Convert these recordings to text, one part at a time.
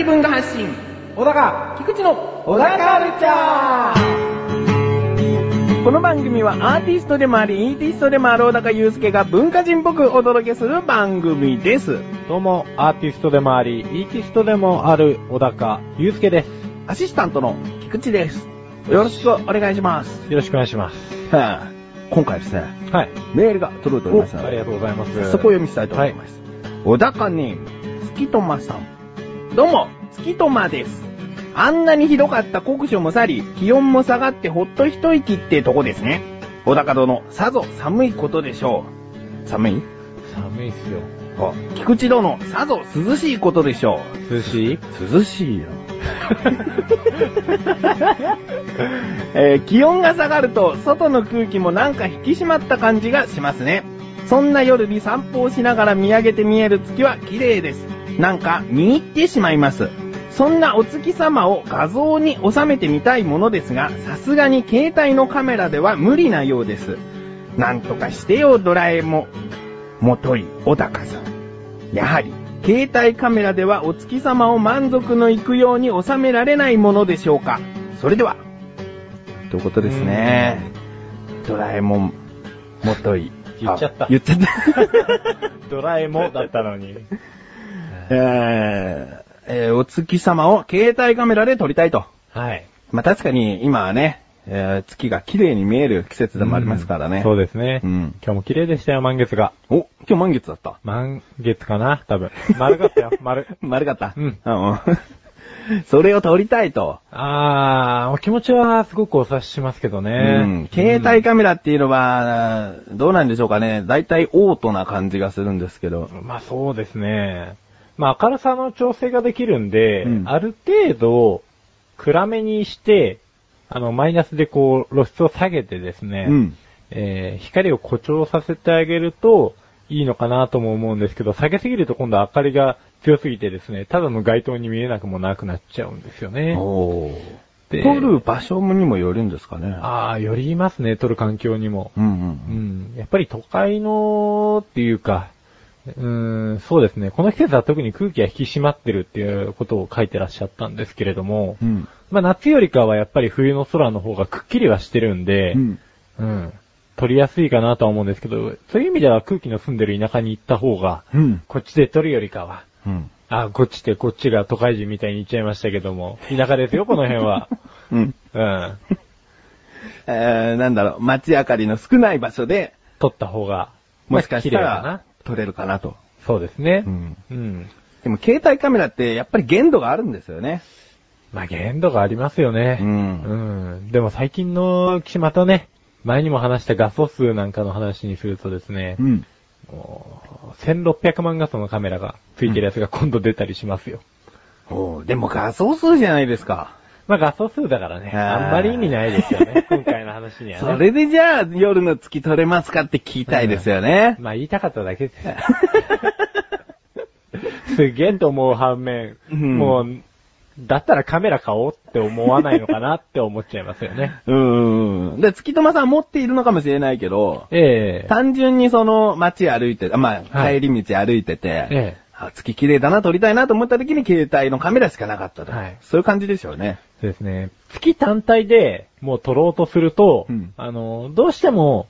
小高的文化発信、小高、菊池の小高カルチャーこの番組はアーティストでもあり、イーティストでもある小高祐介が文化人っぽくお届けする番組です。どうも、アーティストでもあり、イーティストでもある小高祐介です。アシスタントの菊池です。よろしくお願いします。よろしくお願いします。はあ、今回ですね、はい。メールが届いておりおますので、ありがとうございます。早速お読みしたいと思います。小高ネーム、月とまさん。どうも、月とまです。あんなにひどかった酷暑も去り、気温も下がってほっと一息ってとこですね。小高殿、さぞ寒いことでしょう。寒い？寒いっすよ。あ菊池殿、さぞ涼しいことでしょ涼しい？う涼しいよ。えー気温が下がると、外の空気もなんか引き締まった感じがしますね。そんな夜に散歩をしながら見上げて見える月は綺麗です。なんか見入ってしまいます。そんなお月様を画像に収めてみたいものですが、さすがに携帯のカメラでは無理なようです。なんとかしてよ、ドラえもん。もとい、小高さん。やはり、携帯カメラではお月様を満足のいくように収められないものでしょうか。それでは。ということですね。ドラえもん、もとい。言っちゃったあ言っちゃった。ドラえもんだったのに。えーえーお月様を携帯カメラで撮りたいと。はい。まあ、確かに今はね、えー月が綺麗に見える季節でもありますからね。そうですね。うん今日も綺麗でしたよ、満月が。お、今日満月だった。満月かな？多分。丸かったよ、丸。丸かった？うんうん。それを撮りたいと。あー、お気持ちはすごくお察ししますけどうね。ん。携帯カメラっていうのは、どうなんでしょうかね。だいたいオートな感じがするんですけど。まあそうですね。まあ明るさの調整ができるんで、うんある程度暗めにして、あのマイナスでこう露出を下げてですね、うん。えー光を誇張させてあげるといいのかなとも思うんですけど、下げすぎると今度明かりが強すぎてですね、ただの街灯に見えなくもなくなっちゃうんですよね。おー。で撮る場所にもよるんですかね。ああ、よりいますね、撮る環境にも。うんう。うんん。やっぱり都会のっていうか、うーん、そうですね。この季節は特に空気が引き締まってるっていうことを書いてらっしゃったんですけれども、うん。まあ夏よりかはやっぱり冬の空の方がくっきりはしてるんで、うん。うん。撮りやすいかなとは思うんですけど、そういう意味では空気の澄んでる田舎に行った方が、うん。こっちで撮るよりかは、うん。あ、こっちってこっちが都会人みたいに言っちゃいましたけども、田舎ですよ、この辺は。うん。うん。えー、なんだろう、街明かりの少ない場所で、撮った方が、もしかしたら、撮れるかなと。そうですね。うん。うん。でも携帯カメラってやっぱり限度があるんですよね。まあ、限度がありますよね。うんうん。でも最近の機種またね、前にも話した画素数なんかの話にするとですね、ん。もう1600万画素のカメラがついてるやつが今度出たりしますよ。おーでも画素数じゃないですか。まあ画素数だからね、あんまり意味ないですよね、今回の話にはね。それでじゃあ夜の月撮れますかって聞きたいですよね。まあ言いたかっただけですよ。すげえと思う反面、うんもう、だったらカメラ買おうって思わないのかなって思っちゃいますよね。うんうん。で、月友さん持っているのかもしれないけど、ええ単純にその街歩いて、あまあ、はい帰り道歩いてて、ええあ月綺麗だな、撮りたいなと思った時に携帯のカメラしかなかったと。はいそういう感じでしょうね。そうですね。月単体でもう撮ろうとすると、うんあの、どうしても、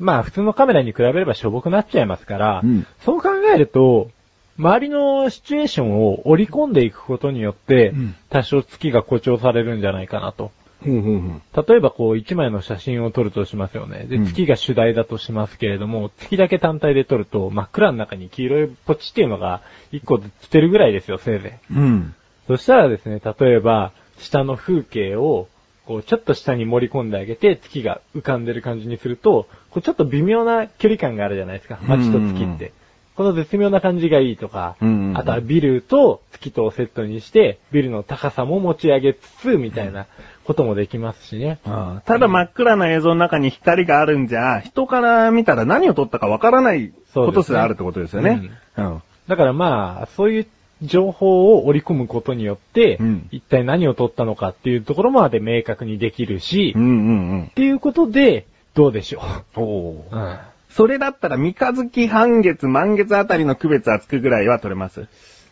まあ普通のカメラに比べればしょぼくなっちゃいますから、うんそう考えると、周りのシチュエーションを織り込んでいくことによって、うん多少月が誇張されるんじゃないかなと。例えばこう一枚の写真を撮るとしますよね。で、うん月が主題だとしますけれども、月だけ単体で撮ると真っ暗の中に黄色いポチっていうのが一個ずつてるぐらいですよ、せいぜい。うん。そしたらですね、例えば、下の風景を、こう、ちょっと下に盛り込んであげて、月が浮かんでる感じにすると、こう、ちょっと微妙な距離感があるじゃないですか。街と月って。この絶妙な感じがいいとか、うんうんうんあとはビルと月とをセットにして、ビルの高さも持ち上げつつ、みたいなこともできますしね。ああただ真っ暗な映像の中に光があるんじゃ、人から見たら何を撮ったかわからないことすらあるってことですよね。うん。だからまあ、そういっ情報を織り込むことによって、うん一体何を取ったのかっていうところまで明確にできるし、っうんうんていうことで、どうでしょうん。おう。うん。それだったら三日月、半月、満月あたりの区別はつくぐらいは取れます。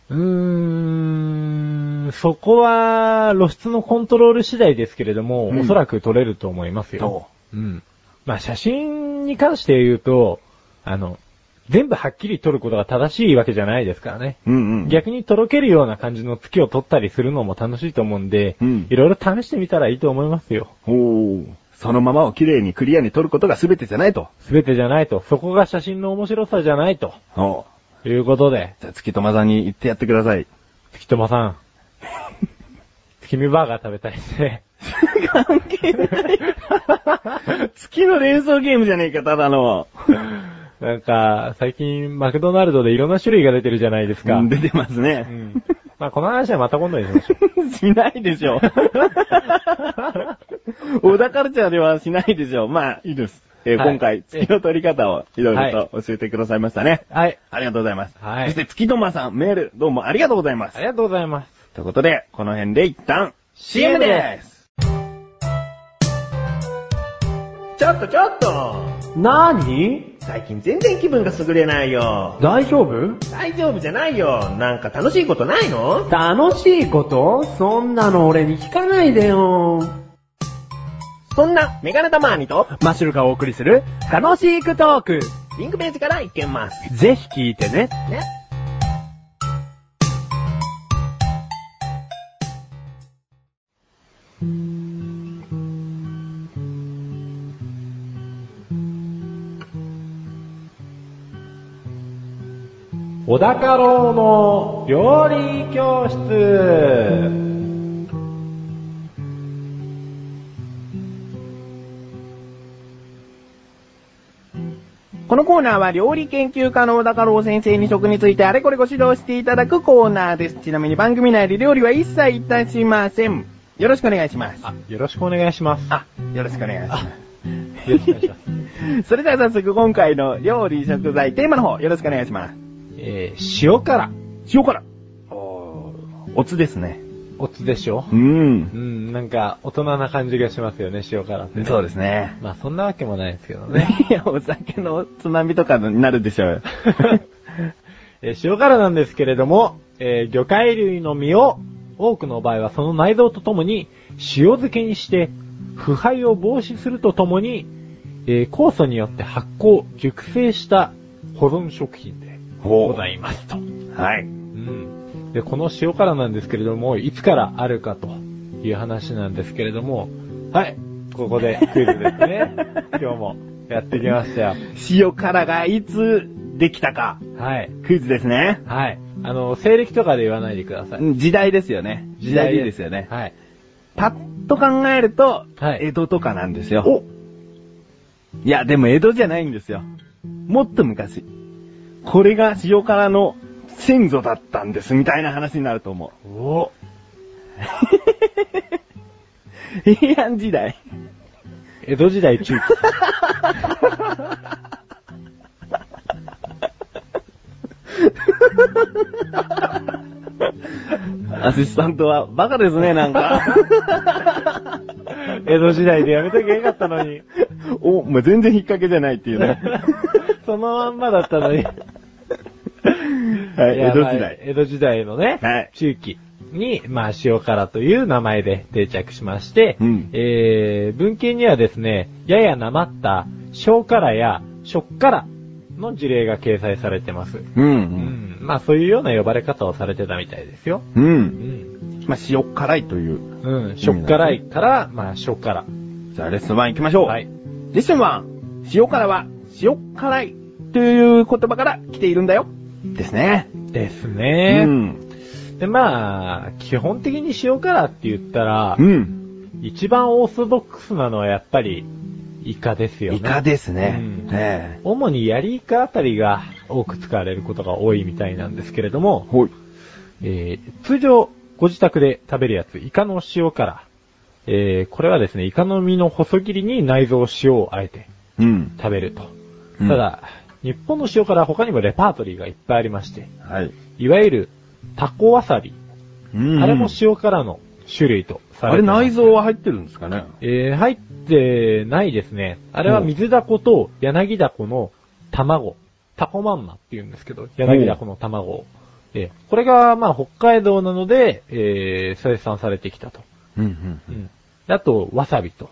うーん、そこは露出のコントロール次第ですけれども、うんおそらく撮れると思いますよ。う？ん。まあ写真に関して言うと、あの、全部はっきり撮ることが正しいわけじゃないですからね。うんうん。逆にとろけるような感じの月を撮ったりするのも楽しいと思うんで、うんいろいろ試してみたらいいと思いますよ。おーそのままを綺麗にクリアに撮ることが全てじゃないと。すべてじゃないと。そこが写真の面白さじゃないと。おいうことで、じゃあ月友さんに言ってやってください。月友さん。月見バーガー食べたいですね。関係ない。月の連想ゲームじゃねえか、ただの。なんか、最近マクドナルドでいろんな種類が出てるじゃないですか。うん出てますうね。ん。まあこの話はまた今度にしましょう。しないでしょ。小田カルチャーではしないでしょ。まあ、いいです。えーはい今回、月の取り方をいろいろと教えてくださいましたね。はい。ありがとうございます。はいそして月友さん、メール、どうもありがとうございますあ。りがとうございます。ということで、この辺で一旦、CM です。ちょっとちょっと何？最近全然気分が優れないよ。大丈夫？大丈夫じゃないよ。なんか楽しいことないの？楽しいこと？そんなの俺に聞かないでよ。そんな、メガネタマーニと、マッシュルがお送りする楽しくトーク。リンクページからいけます。ぜひ聞いてね。ね。小高郎の料理教室。このコーナーは料理研究家の小高郎先生に食についてあれこれご指導していただくコーナーです。ちなみに番組内で料理は一切いたしません。よろしくお願いします。あ、よろしくお願いします。あ、よろしくお願いします。よろしくお願いします。それでは早速今回の料理食材テーマの方よろしくお願いします。えー、塩辛。塩辛。おーおつですね。おつでしょ？う。うんん、なんか、大人な感じがしますよね、塩辛って、ね。そうですね。まあ、そんなわけもないですけどね。いや、お酒のつまみとかになるでしょうよ。えー塩辛なんですけれども、えー魚介類の身を、多くの場合はその内臓とともに、塩漬けにして、腐敗を防止するとともに、えー酵素によって発酵、熟成した保存食品でございますと。はい。うん。で、この塩辛なんですけれども、いつからあるかという話なんですけれども、はい。ここでクイズですね。今日もやってきましたよ。塩辛がいつできたか、はい。クイズですね。はい。あの、西暦とかで言わないでください。うん時代ですよね。時代でいいですよね。はい。パッと考えると、はい江戸とかなんですよ。いや、でも江戸じゃないんですよ。もっと昔。これが塩辛の先祖だったんです、みたいな話になると思う。お平安時代。江戸時代中期。アシスタントはバカですね、なんか。江戸時代でやめときゃよかったのに。お、もう全然引っ掛けじゃないっていうね。そのまんまだったのに。はい、や江戸時代まあ。江戸時代のね、はい中期に、まあ、塩辛という名前で定着しまして、うんえー、文献にはですね、ややなまった小辛や食辛の事例が掲載されてます。う。うんん、まあ、そういうような呼ばれ方をされてたみたいですよ。う。うんん。まあ、塩辛いという。うん、食辛いから、まあ、食辛。じゃあ、レッスン1行きましょう。はい。レッスン1。塩辛は、塩辛いという言葉から来ているんだよ。ですね。ですね。うん。で、まあ、基本的に塩辛って言ったら、うん。一番オーソドックスなのはやっぱり、イカですよね。イカですね。うんえ主にヤリイカあたりが多く使われることが多いみたいなんですけれどもえ、ほい。えー通常ご自宅で食べるやつ、イカの塩辛。えーこれはですね、イカの身の細切りに内臓塩をあえてうん。食べると。うんただ、日本の塩辛は他にもレパートリーがいっぱいありまして、はい。いわゆるタコわさび。うんあれも塩辛の種類とさあれれてます内臓は入ってるんですかね？えー、入ってないですね。あれは水ダコと柳ダコの卵。タコまんまって言うんですけど、柳ダコの卵。えーこれが、まあ、北海道なので、えー、生産されてきたと。うんうんうん。であと、わさびと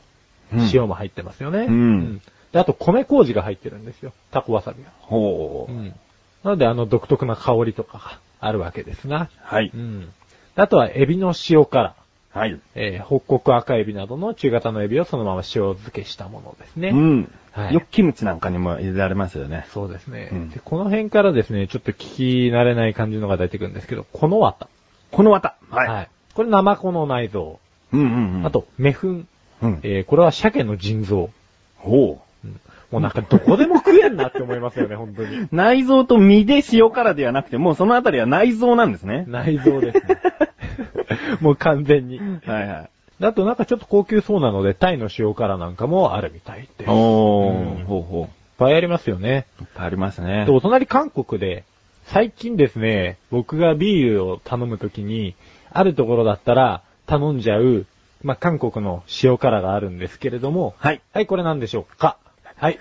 うん塩も入ってますよね。うんで、あと、米麹が入ってるんですよ。タコわさびは。ほう。うん。なので、あの、独特な香りとかがあるわけですな。はい。うん。であとは、エビの塩辛。はい。えー、北国赤エビなどの中型のエビをそのまま塩漬けしたものですね。うん。はいよくキムチなんかにも入れられますよね。そうですね、うんで。この辺からですね、ちょっと聞き慣れない感じのが出てくるんですけど、この綿。この綿。はい。これ、ナマコの内臓。うんうんうん。あ、と、メフン。うん。えー、これは鮭の腎臓。ほうんもうなんかどこでも食えんなって思いますよね、本当に。う。内臓と身で塩辛ではなくて、もうそのあたりは内臓なんですね。内臓ですね。もう完全に。はいはい。あとなんかちょっと高級そうなので、タイの塩辛なんかもあるみたいで。いっおー、うんほうほぱいありますよね。う。いっぱいありますねで、。お隣韓国で、最近ですね、僕がビールを頼むときに、あるところだったら頼んじゃう、まあ、韓国の塩辛があるんですけれども、はい。はい、これなんでしょうか？はい。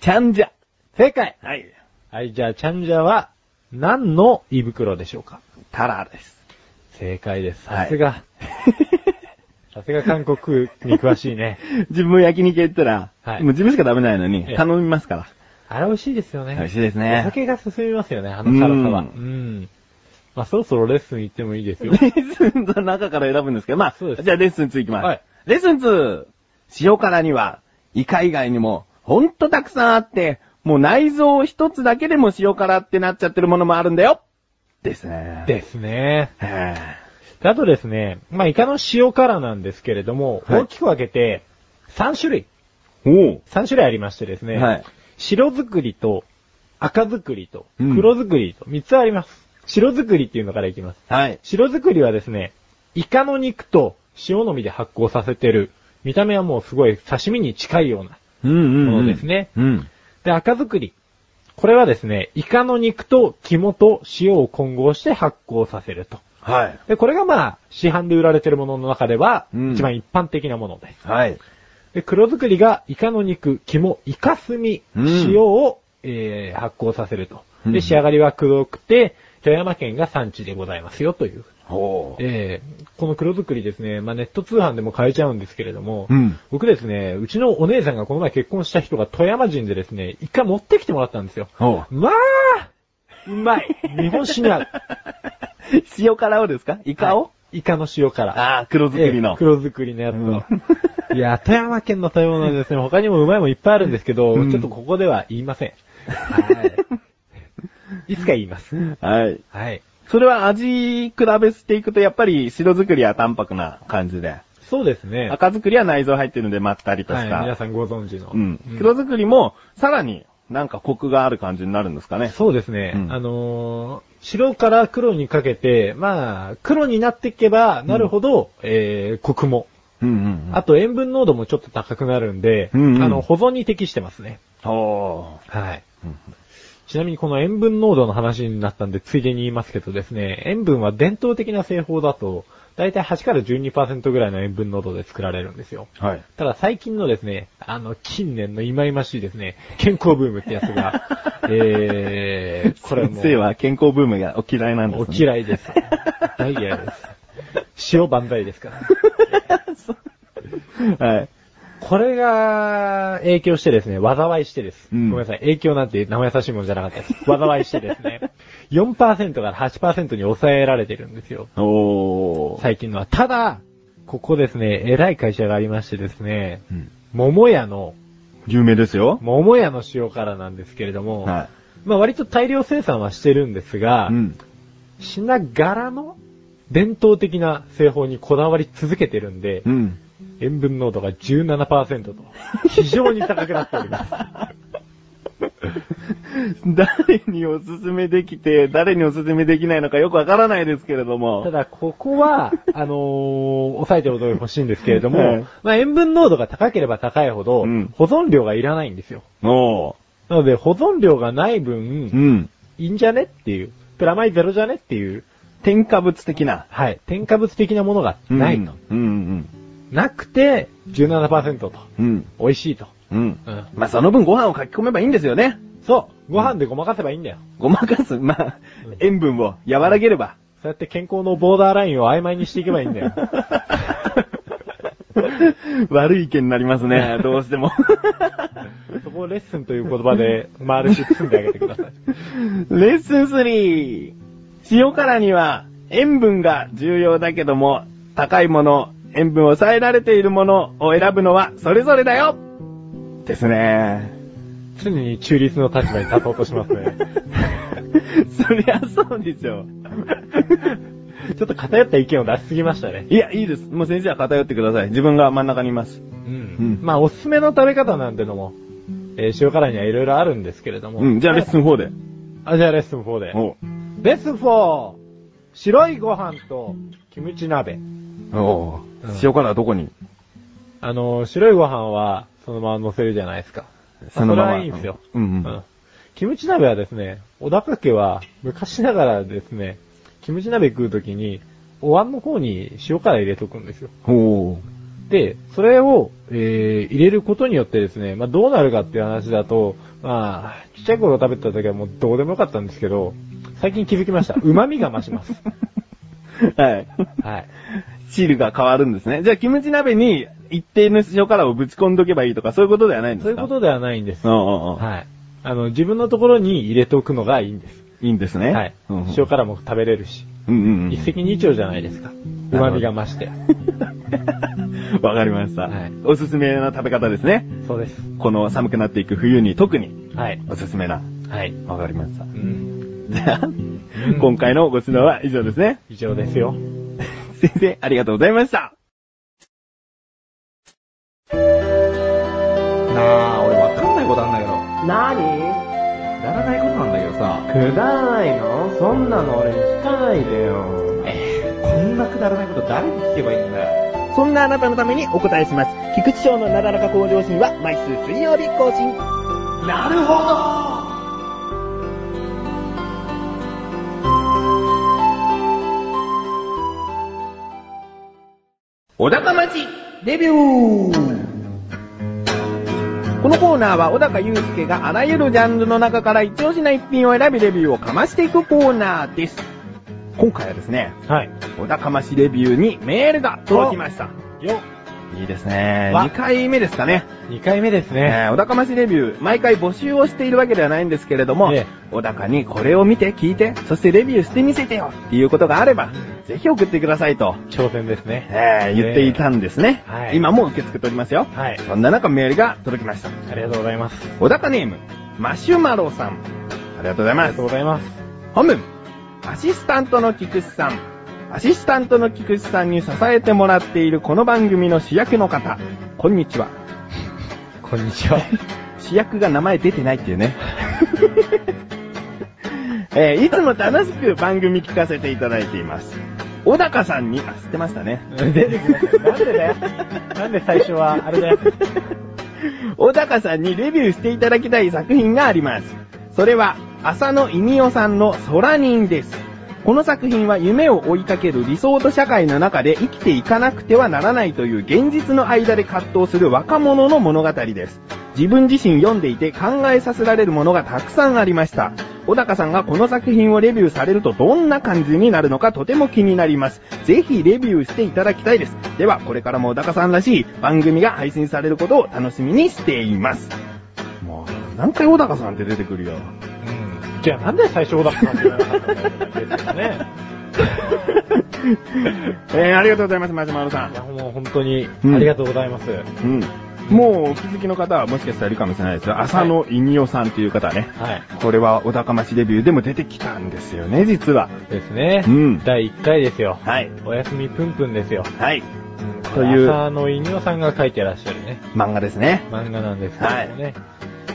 ちゃんじゃ。正解はい。はい、じゃあ、チャンジャは、何の胃袋でしょうか？タラです。正解です。はいさすが。さすが韓国に詳しいね。自分焼肉行ったら、はいもう自分しか食べないのにええ頼みますから。あれ美味しいですよね。美味しいですおね。酒が進みますよね、あの辛さは。ううんん。まあ、そろそろレッスン行ってもいいですよレ。ッスンの中から選ぶんですけど、まあ、そうですじゃあレッスン2いきます。はいレッスン 2! 塩辛には、イカ以外にも、ほんとたくさんあって、もう内臓一つだけでも塩辛ってなっちゃってるものもあるんだよですね。。ですね。へであとですね、まあ、イカの塩辛なんですけれども、はい大きく分けて、3種類、ぇおう。3種類ありましてですね、はい。白作りと、赤作りと、うん黒作りと、3つあります。白作りっていうのからいきます。はい。白作りはですね、イカの肉と塩のみで発酵させてる、見た目はもうすごい刺身に近いようなうんうん、ものですね。うん。で、赤作り。これはですね、イカの肉と肝と塩を混合して発酵させると。はい。で、これがまあ、市販で売られてるものの中では、うん一番一般的なものです。はい。で、黒作りが、イカの肉、肝、イカスミ、うん塩を、えー発酵させると。うんで、仕上がりは黒くて、富山県が産地でございますよという。ほう。えーこの黒作りですね、まあネット通販でも買えちゃうんですけれども、うん。僕ですね、うちのお姉さんがこの前結婚した人が富山人でですね、一回持ってきてもらったんですよ。まあうまい日本酒に合う。塩辛をですか？イカを、はいイカの塩辛。ああ、黒作りの。ええ黒作りのやつを。いや、富山県の食べ物はですね、他にもうまいもんいっぱいあるんですけど、うんちょっとここでは言いません。はい。いつか言います。はい。はい。それは味比べしていくと、やっぱり白作りは淡白な感じで。そうですね。赤作りは内臓入ってるんでまったりとはい、した。皆さんご存知の。うん。黒作りも、さらになんかコクがある感じになるんですかね。そうですね。うんあのー白から黒にかけて、まあ、黒になっていけばなるほど、えー、コクも。うんうんうん。あと塩分濃度もちょっと高くなるんで、うんうんあの、保存に適してますね。ほはい。うんちなみにこの塩分濃度の話になったんで、ついでに言いますけどですね、塩分は伝統的な製法だと、だいたい8から12%ぐらいの塩分濃度で作られるんですよ。う。はい。ただ最近のですね、あの、近年の忌々しいですね、健康ブームってやつが、えー、これも先生は健康ブームがお嫌いなんです、おね。嫌いです。大嫌いです。塩万歳ですから。はい。これが影響してですね、災いしてです。うんごめんなさい、影響なんて生優しいもんじゃなかったです。災いしてですね、4%から8%に抑えられてるんですよ。おー。最近のは。ただ、ここですね、偉い会社がありましてですね、うん桃屋の、有名ですよ。桃屋の塩辛なんですけれども、はまあ割と大量生産はしてるんですが、い。うん。しながらの伝統的な製法にこだわり続けてるんで、うん。塩分濃度が17%と、非常に高くなっております。誰におすすめできて、誰におすすめできないのかよくわからないですけれどたも。だ、ここは、あのー抑えておいてほしいんですけれども、はいまあ、塩分濃度が高ければ高いほど、うん保存量がいらないんですよ。おー。なので、保存量がない分、うん。いいんじゃねっていう、プラマイゼロじゃねっていう添加物的な。はい。添加物的なものがないと。うん。うんなくて、17%と。うん。うん。美味しいと。うん。うん。まあ、その分ご飯を書き込めばいいんですよね。そう。ご飯でごまかせばいいんだよ。ごまかす、まあ、塩分を和らげれば。そうやって健康のボーダーラインを曖昧にしていけばいいんだよ。悪い意見になりますね、どうしても。そこをレッスンという言葉で丸し包んであげてください。レッスン 3! 塩辛には塩分が重要だけども、高いもの、塩分を抑えられているものを選ぶのはそれぞれだよですね。常に中立の立場に立とうとしますね。そりゃそうでしょ。ちょっと偏った意見を出しすぎましたね。いや、いいです。もう先生は偏ってください。自分が真ん中にいます。うん。うんまあ、おすすめの食べ方なんてのも、えー塩辛にはいろいろあるんですけれども。うん、じゃあレッスン4で。あ、じゃあレッスン4で。おレッスン 4! 白いご飯とキムチ鍋。おううん塩辛はどこに？あの、白いご飯はそのまま乗せるじゃないですか。それはいいんですよ。うんうん。うん。キムチ鍋はですね、小高家は昔ながらですね、キムチ鍋食うときに、お椀の方に塩辛入れとくんですよ。おうで、それを、えー、入れることによってですね、まあ、どうなるかっていう話だと、まあ、ちっちゃい頃食べた時はもうどうでもよかったんですけど、最近気づきました。旨味が増します。はい。はい。汁が変わるんですね。じゃあ、キムチ鍋に一定の塩辛をぶち込んどけばいいとか、そういうことではないんですか？そういうことではないんです。うんうんうん。はい。あの、自分のところに入れておくのがいいんです。いいんですね。はいうんうん。塩辛も食べれるし、うんうんうん。一石二鳥じゃないですか。旨味が増して。わかりました。はいおすすめな食べ方ですね。そうです。この寒くなっていく冬に特にはい。おすすめな。はい。わかりましたう。ん。じゃあ、今回のご指導は以上ですね。以上ですよ。先生、ありがとうございました。なあ、俺わかんないことあんだけど。なにくだらないことなんだけどさ。くだらないの？そんなの俺に聞かないでよ。えー、こんなくだらないこと誰に聞けばいいんだよ。そんなあなたのためにお答えします。菊池賞のなだらか向上心は毎週水曜日更新。なるほ小高町デビューこのコーナーは小高祐介があらゆるジャンルの中から一押しな一品を選びレビューをかましていくコーナーです。今回はですね、はい。小高町レビューにメールが届きました。よいいですね。わ2回目ですかね。2回目ですね。えー、小高町レビュー、毎回募集をしているわけではないんですけれども、ええ小高にこれを見て、聞いて、そしてレビューしてみせてよっていうことがあれば、ぜひ送ってくださいと、挑戦ですね。えー、言っていたんですね。はい今も受け付けておりますよ。はい。そんな中メールが届きました。ありがとうございます。小高ネーム、マシュマロさん。ありがとうございますありがとう。ございます。本文、アシスタントの菊池さん。アシスタントの菊池さんに支えてもらっているこの番組の主役の方、こんにちは。こんにちは。主役が名前出てないっていうね。えーいつも楽しく番組聞かせていただいています。小高さんに、あ、知ってましたね。出てきました。なんでだよ。なんで最初は、あれだよ。小高さんにレビューしていただきたい作品があります。それは、浅野稲代さんの空人です。この作品は夢を追いかける理想と社会の中で生きていかなくてはならないという現実の間で葛藤する若者の物語です。自分自身読んでいて考えさせられるものがたくさんありました。小高さんがこの作品をレビューされるとどんな感じになるのかとても気になります。ぜひレビューしていただきたいです。では、これからも小高さんらしい番組が配信されることを楽しみにしています。もう、何回小高さんって出てくるよ。うん。じゃあなんで最初だったんだよね。えー、ありがとうございます、マシュマロさいや、もう本当に、うんありがとうございます。ん。うん。もうお気づきの方はもしかしたらいるかもしれないですよ。浅野稲代さんという方ね。はい。これは小高町デビューでも出てきたんですよね、実は。ですね。うん第1回ですよ。はい。おやすみぷんぷんですよ。はい。うんという浅野稲代さんが書いてらっしゃるね、漫画ですね。漫画なんですけどもね。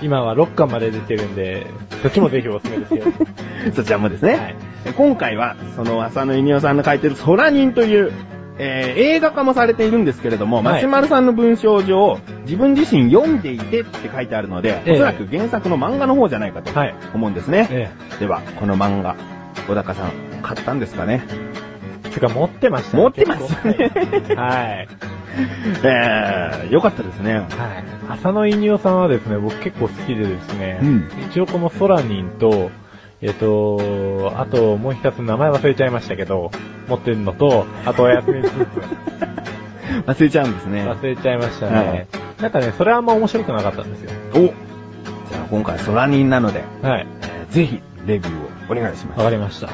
今は6巻まで出てるんで、そっちもぜひおすすめですよ。そちらもですね。はいえ今回は、その浅野稲代さんの書いてる空人という、えー映画化もされているんですけれども、はいマシュマルさんの文章上、自分自身読んでいてって書いてあるので、ええおそらく原作の漫画の方じゃないかとはい思うんですね。えでは、この漫画、小高さん、買ったんですかね？つか持ってましたね持ってますね結構はい。ええよかったですね。はい。浅野稲夫さんはですね、僕結構好きでですね、うん一応このソラニンと、えっ、と、あともう一つ名前忘れちゃいましたけど、持ってるのと、あとお休みスープ忘れちゃうんですね。忘れちゃいましたね。はいなんかね、それはあんま面白くなかったんですよ。おじゃあ今回ソラニンなので、はい。えーぜひレビューをお願いします。わかりました。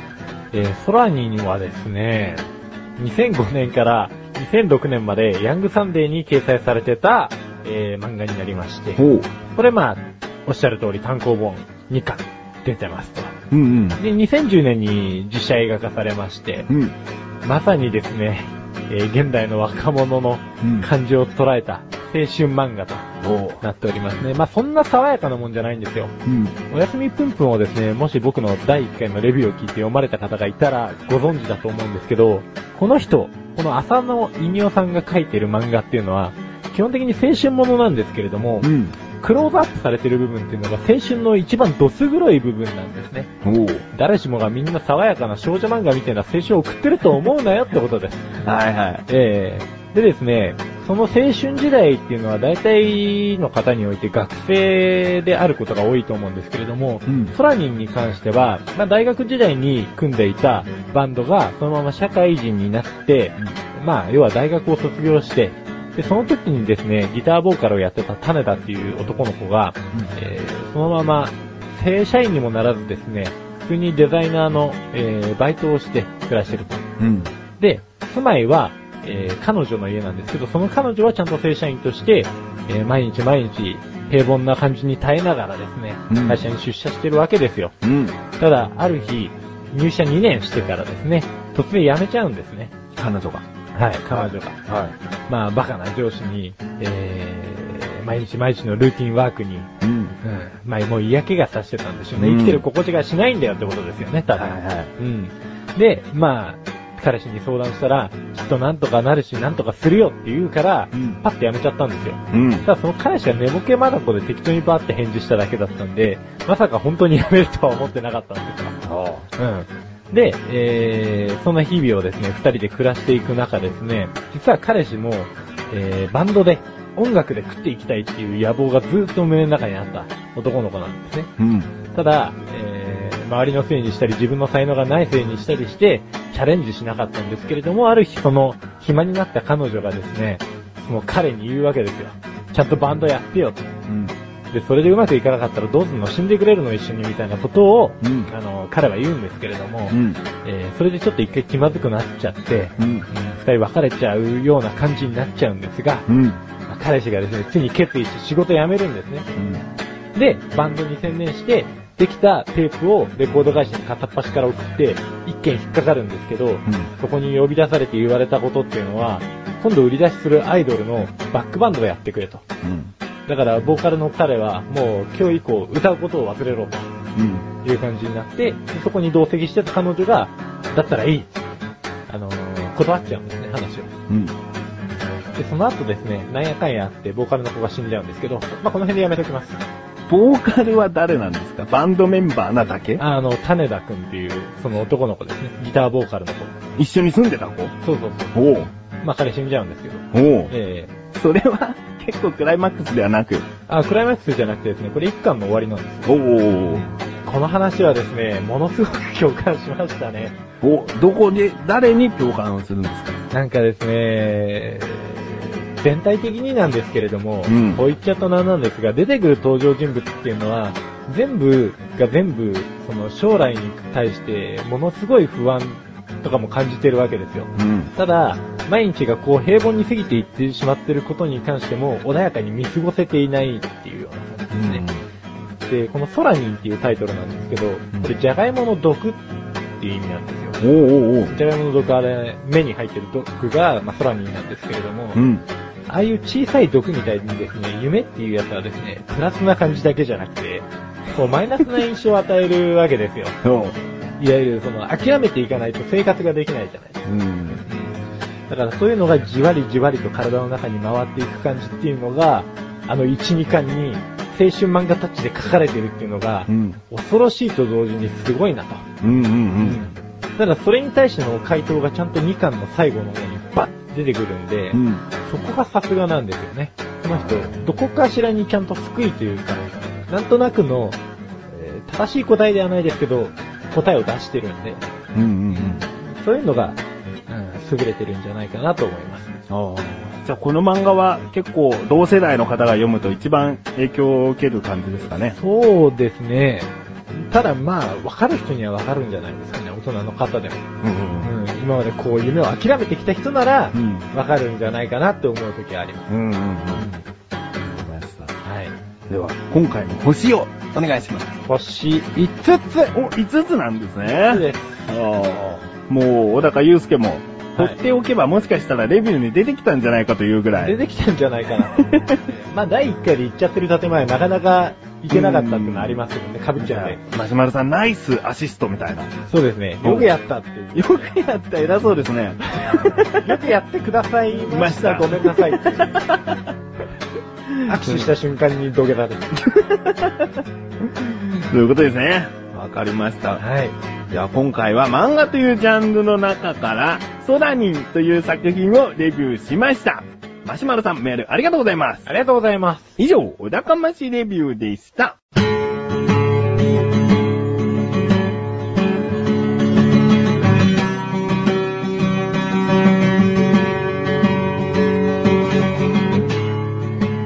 えー、ソラニンはですね、2005年から2006年までヤングサンデーに掲載されてた、えー漫画になりまして、ほう。これまあ、おっしゃる通り単行本2巻出てますと。うんうん。で、2010年に実写映画化されまして、うん。まさにですね、えー現代の若者のうん感情を捉えた青春漫画とおなっておりますね。まあそんな爽やかなもんじゃないんですよ。うん。おやすみぷんぷんをですね、もし僕の第1回のレビューを聞いて読まれた方がいたらご存知だと思うんですけど、この人、この浅野稲夫さんが書いてる漫画っていうのは、基本的に青春ものなんですけれども、うん。クローズアップされてる部分っていうのが青春の一番ドス黒い部分なんですね。誰しもがみんな爽やかな少女漫画みたいな青春を送ってると思うなよってことです。はいはい。ええでですね、その青春時代っていうのは大体の方において学生であることが多いと思うんですけれども、うんソラニンに関しては、まあ、大学時代に組んでいたバンドがそのまま社会人になって、まあ、要は大学を卒業して、で、その時にですね、ギターボーカルをやってた種田っていう男の子が、えーそのまま正社員にもならずですね、普通にデザイナーの、えーバイトをして暮らしてると。うん。で、住まいは、えー彼女の家なんですけど、その彼女はちゃんと正社員として、えー毎日毎日平凡な感じに耐えながらですね、うん会社に出社してるわけですよ。うん。ただ、ある日、入社2年してからですね、突然辞めちゃうんですね。彼女が。はい、彼女が。はまあ、バカな上司に、えー、毎日毎日のルーティンワークに、い。うん。うん、まあ、もう嫌気がさしてたんでしょうね。うん生きてる心地がしないんだよってことですよね、多分。はいはいうん。で、まあ、彼氏に相談したら、きっとなんとかなるし、なんとかするよって言うから、うんパッとやめちゃったんですよ。うん。ただその彼氏が寝ぼけまだこで適当にバーって返事しただけだったんで、まさか本当にやめるとは思ってなかったんですよ。うん。で、えー、そんな日々をですね、二人で暮らしていく中ですね、実は彼氏も、えー、バンドで、音楽で食っていきたいっていう野望がずっと胸の中にあった男の子なんですね。うん。ただ、えー、周りのせいにしたり、自分の才能がないせいにしたりして、チャレンジしなかったんですけれども、ある日その、暇になった彼女がですね、その彼に言うわけですよ。ちゃんとバンドやってよと。うん。で、それでうまくいかなかったらどうすんの？死んでくれるの一緒にみたいなことを、うんあの、彼は言うんですけれども、うん。えーそれでちょっと一回気まずくなっちゃって、うん。うん二人別れちゃうような感じになっちゃうんですが、うん。まあ彼氏がですね、ついに決意して仕事辞めるんですね。で、バンドに専念して、できたテープをレコード会社に片っ端から送って、一件引っかかるんですけど、そこに呼び出されて言われたことっていうのは、今度売り出しするアイドルのバックバンドがやってくれと。うん。だから、ボーカルの彼は、もう今日以降歌うことを忘れろうん。という感じになって、でそこに同席してた彼女が、だったらいいあのー断っちゃうんですね、話を。うん。で、その後ですね、なんやかんやあって、ボーカルの子が死んじゃうんですけど、まあ、この辺でやめときます。ボーカルは誰なんですか？バンドメンバーなだけ？あの、種田くんっていう、その男の子ですね。ギターボーカルの子。一緒に住んでた子？そうそうそう。おう。まあ、彼死んじゃうんですけど。おう。ええそれは結構クライマックスではなく？あ、クライマックスじゃなくてですね、これ一巻の終わりなんですよ。おお。この話はですね、ものすごく共感しましたね。お、どこで、誰に共感をするんですか？なんかですね、全体的になんですけれども、うんこう言っちゃうとなんなんですが、出てくる登場人物っていうのは、全部が全部、その将来に対して、ものすごい不安とかも感じてるわけですよ。うん。ただ、毎日がこう平凡に過ぎていってしまってることに関しても、穏やかに見過ごせていないっていうような感じですね。で、このソラニンっていうタイトルなんですけど、これ、ジャガイモの毒っていう意味なんですよ。おうおうおう。ジャガイモの毒、あれ、目に入ってる毒が、まあ、ソラニンなんですけれども、うん。ああいう小さい毒みたいにですね、夢っていうやつはですね、プラスな感じだけじゃなくて、こう、マイナスな印象を与えるわけですよ。いわゆる、その、諦めていかないと生活ができないじゃないですか。うん。だからそういうのがじわりじわりと体の中に回っていく感じっていうのが、あの1、2巻に青春漫画タッチで書かれてるっていうのが、うん。恐ろしいと同時にすごいなと。うんうんうん。ただそれに対しての回答がちゃんと2巻の最後の方にバッて出てくるんで、うん。そこがさすがなんですよね。この人、どこかしらにちゃんと救いというか、なんとなくの、えー正しい答えではないですけど、答えを出してるんで、うんうんうん。そういうのが、うん、優れてるんじゃないかなと思います。じゃあこの漫画は結構同世代の方が読むと一番影響を受ける感じですかね。そうですね。ただまあ、わかる人にはわかるんじゃないですかね、大人の方でも。うんうん、今までこう夢を諦めてきた人ならう、ん。わかるんじゃないかなって思う時はあります。うんうんうん。わかりました。はい。では、今回の星をお願いします。星5つお、5つなんですそうね。です。ああ。もう、小高祐介も、はい取っておけばもしかしたらレビューに出てきたんじゃないかというぐらい。出てきたんじゃないかな。まあ、第1回で言っちゃってる建前、なかなかいけなかったっていうのはありますけどね、かぶっちゃうんで。マシュマロさんナイスアシストみたいな。そうですね。よくやったっていう。よくやった、偉そうですね。よくやってくださいました。ごめんなさい。握手した瞬間に土下座です。そういうことですね。わかりました。はい。じゃあ今回は漫画というジャンルの中から、ソダニンという作品をレビューしました。マシュマロさんメールありがとうございます。ありがとうございます。以上、小高ましレビューでした。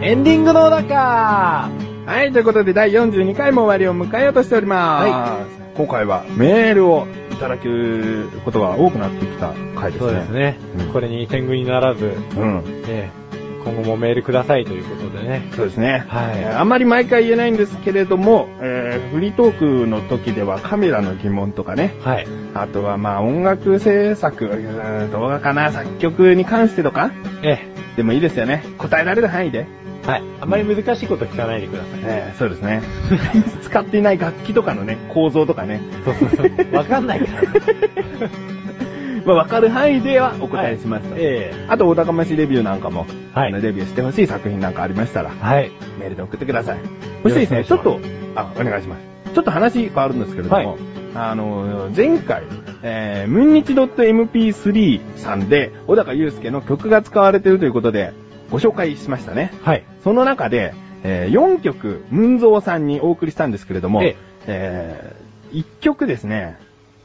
エンディングの中はい、ということで第42回も終わりを迎えようとしております。今回はメールをいただくことが多くなってきた回ですね。そうですね。うんこれに天狗にならず、うん。ええ今後もメールくださいということでね。そうですね。はいえーあんまり毎回言えないんですけれども、えーフリートークの時ではカメラの疑問とかね、はい。あとはまあ音楽制作、動画かな、作曲に関してとか、えでもいいですよね。答えられる範囲で。えはい。あまり難しいこと聞かないでください。えーそうですね。使っていない楽器とかのね、構造とかね、そうそうそう。わかんないから。まあわかる範囲ではお答えしますと。ええあと、大高ましレビューなんかも、はいレビューしてほしい作品なんかありましたら、はい。メールで送ってください。そしてですね、ちょっと、あ、お願いします。ちょっと話変わるんですけれども、はいあの、前回、えー、ムンニチ .mp3 さんで、小高祐介の曲が使われているということで、ご紹介しましたね。はい。その中で、えー4曲、ムンゾーさんにお送りしたんですけれども、ええー1曲ですね、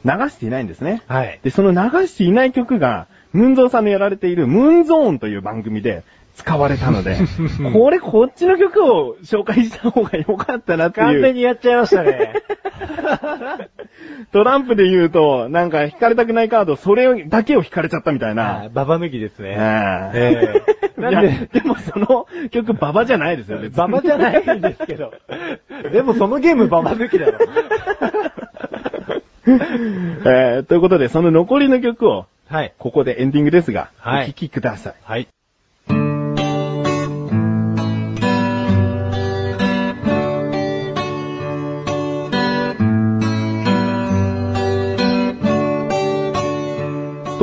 流していないんですね。はい。で、その流していない曲が、ムンゾーさんのやられているムンゾーンという番組で使われたので、これこっちの曲を紹介した方が良かったなっていう。完全にやっちゃいましたね。トランプで言うと、なんか引かれたくないカード、それだけを引かれちゃったみたいな。ババ抜きですね。えええなんで、でもその曲ババじゃないですよね。ババじゃないんですけど。でもそのゲームババ抜きだろ。えーということで、その残りの曲を、はい。ここでエンディングですが、はいお聴きください。はい。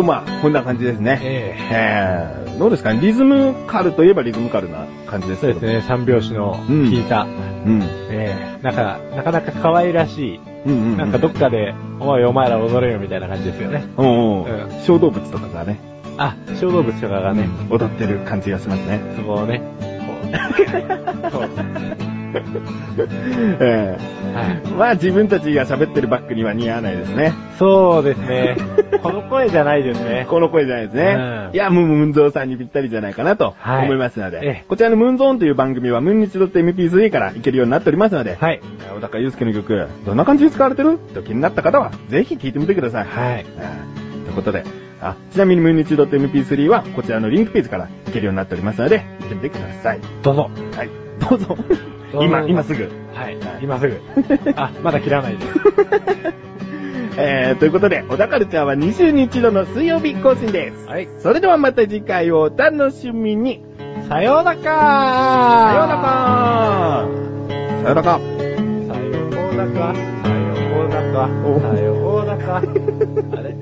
まあ、こんな感じですね。ええ。ー、どうですか？ねリズムカルといえばリズムカルな感じですそうですね、三拍子のうん。効いた、うん。ええ。なんか、なかなか可愛らしい、うんうんうん。なんかどっかで、おいお前ら踊れよみたいな感じですよね。うんう。んうん。小動物とかがね、あ、小動物とかがね、踊ってる感じがしますね。そこをね、こう、そう。えはい。ー、まあ自分たちが喋ってるバックには似合わないですね。そうですね。この声じゃないですね。この声じゃないですね。うんいや、もうムンゾーさんにぴったりじゃないかなとはい思いますので、ええこちらのムンゾーンという番組はムンニチ .mp3 から行けるようになっておりますので、はい。小高祐介の曲、どんな感じで使われてる？と気になった方は、ぜひ聴いてみてください。はい。うんということで、あ、ちなみにムンニチ .mp3 はこちらのリンクページから行けるようになっておりますので、行ってみてください。どうぞ。はい。どうぞ。今、今すぐ。はい。今すぐ。あ、まだ切らないで。えー、ということで、小田カルチャーは2週に1度の水曜日更新です。はい。それではまた次回をお楽しみに。さようならさようならさようならさようならさようならさようなら あれ？